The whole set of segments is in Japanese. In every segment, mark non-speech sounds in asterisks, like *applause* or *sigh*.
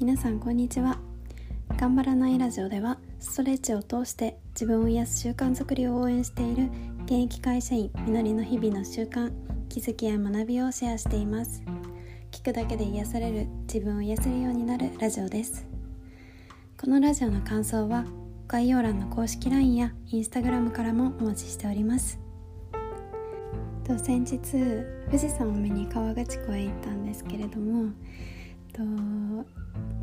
皆さんこんにちは。頑張らないラジオではストレッチを通して自分を癒す習慣づくりを応援している現役会社員みのりの日々の習慣気づきや学びをシェアしています。聞くだけで癒される自分を癒せるようになるラジオです。このラジオの感想は概要欄の公式 LINE や Instagram からもお待ちしております。と先日富士山を見に河口湖へ行ったんですけれどもと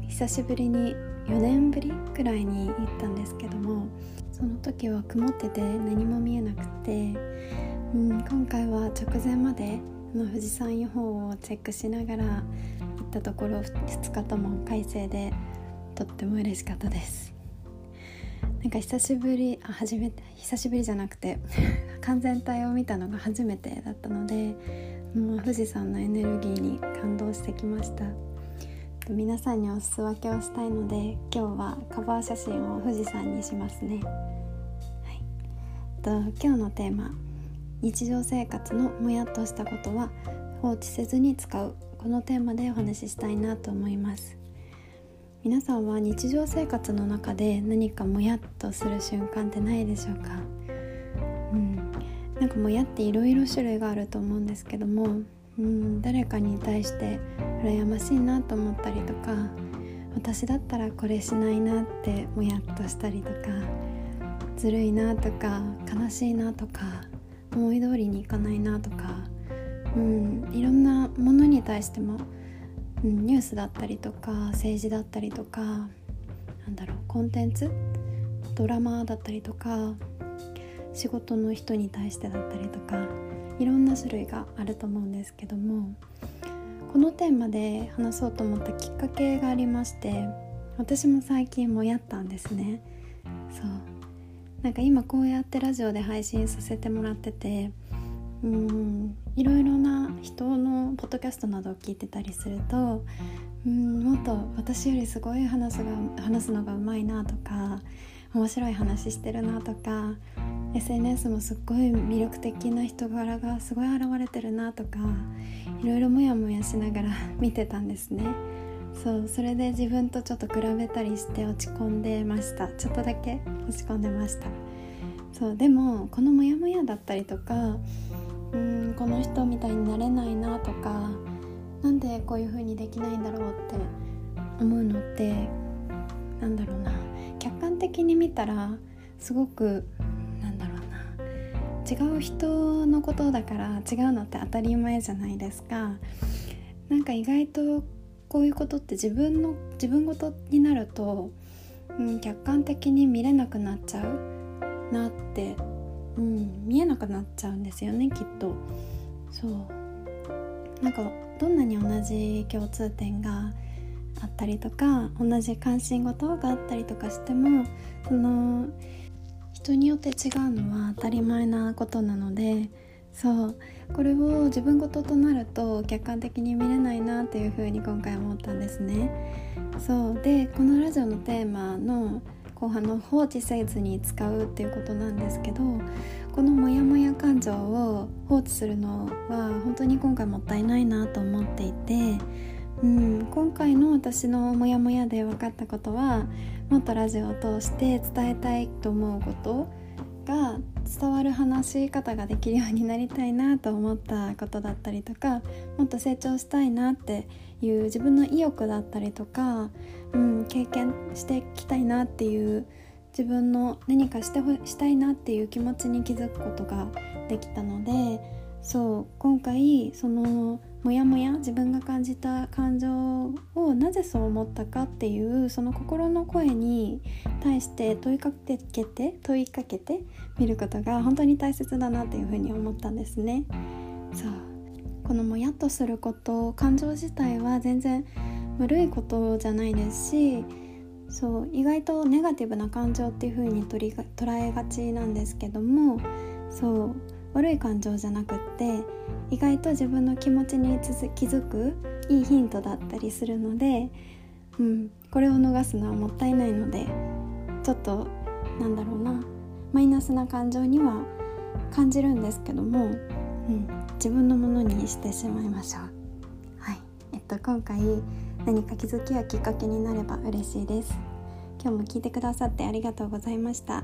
久しぶりに4年ぶりくらいに行ったんですけどもその時は曇ってて何も見えなくて、うん、今回は直前までの富士山予報をチェックしながら行ったところ2日とも快晴でとっても嬉しかったです。なんか久しぶりあ初めて久しぶりじゃなくて *laughs* 完全体を見たのが初めてだったのでもう富士山のエネルギーに感動してきました。皆さんにお裾分けをしたいので今日はカバー写真を富士山にしますね、はい、と今日のテーマ日常生活のもやっとしたことは放置せずに使う。このテーマでお話ししたいなと思います。皆さんは日常生活の中で何かもやっとする瞬間ってないでしょうか？うん。なんかもやっていろいろ種類があると思うんですけどもうん誰かに対して羨ましいなと思ったりとか私だったらこれしないなってもやっとしたりとかずるいなとか悲しいなとか思い通りにいかないなとか、うん、いろんなものに対してもうん、ニュースだったりとか政治だったりとかなんだろうコンテンツ？ドラマだったりとか仕事の人に対してだったりとかいろんな種類があると思うんですけどもこのテーマで話そうと思ったきっかけがありまして私も最近もやったんですね。そう。なんか今こうやってラジオで配信させてもらっててうんいろいろな人のポッドキャストなどを聞いてたりするとうんもっと私よりすごい話が話すのがうまいなとか面白い話してるなとか SNS もすっごい魅力的な人柄がすごい現れてるなとかいろいろモヤモヤしながら *laughs* 見てたんですね。そうそれで自分とちょっと比べたりして落ち込んでました。ちょっとだけ落ち込んでました。そうでもこのモヤモヤだったりとかうんこの人みたいになれないなとかなんでこういう風にできないんだろうって思うのってなんだろうな。客観的に見たらすごくなんだろうな違う人のことだから違うのって当たり前じゃないですか。なんか意外とこういうことって自分の自分ごとになると、うん、客観的に見れなくなっちゃうなってうん、見えなくなっちゃうんですよねきっと。そう。なんかどんなに同じ共通点があったりとか同じ関心事があったりとかしてもその人によって違うのは当たり前なことなのでそうこれを自分事となると客観的に見れないなっていうふうに今回思ったんですね。そうでこのラジオのテーマの後半の放置せずに使うっていうことなんですけどこのモヤモヤ感情を放置するのは本当に今回もったいないなと思っていて、うん、今回の私のモヤモヤで分かったことはもっとラジオを通して伝えたいと思うことが伝わる話し方ができるようになりたいなと思ったことだったりとか *laughs* もっと成長したいなっていう自分の意欲だったりとか、うん、経験していきたいなっていう自分の何かしてほしたいなっていう気持ちに気づくことができたのでそう今回そのモヤモヤ自分が感じた感情をなぜそう思ったかっていうその心の声に対して問いかけて問いかけてみることが本当に大切だなっていうふうに思ったんですね。そうこのもやっとすること感情自体は全然悪いことじゃないですしそう意外とネガティブな感情っていう風に取り捉えがちなんですけどもそう悪い感情じゃなくって意外と自分の気持ちに気づくいいヒントだったりするので、うん、これを逃すのはもったいないのでちょっとなんだろうなマイナスな感情には感じるんですけども、うん、自分のものにしてしまいましょう。はい。えっと、今回何か気づきやきっかけになれば嬉しいです。今日も聞いてくださってありがとうございました。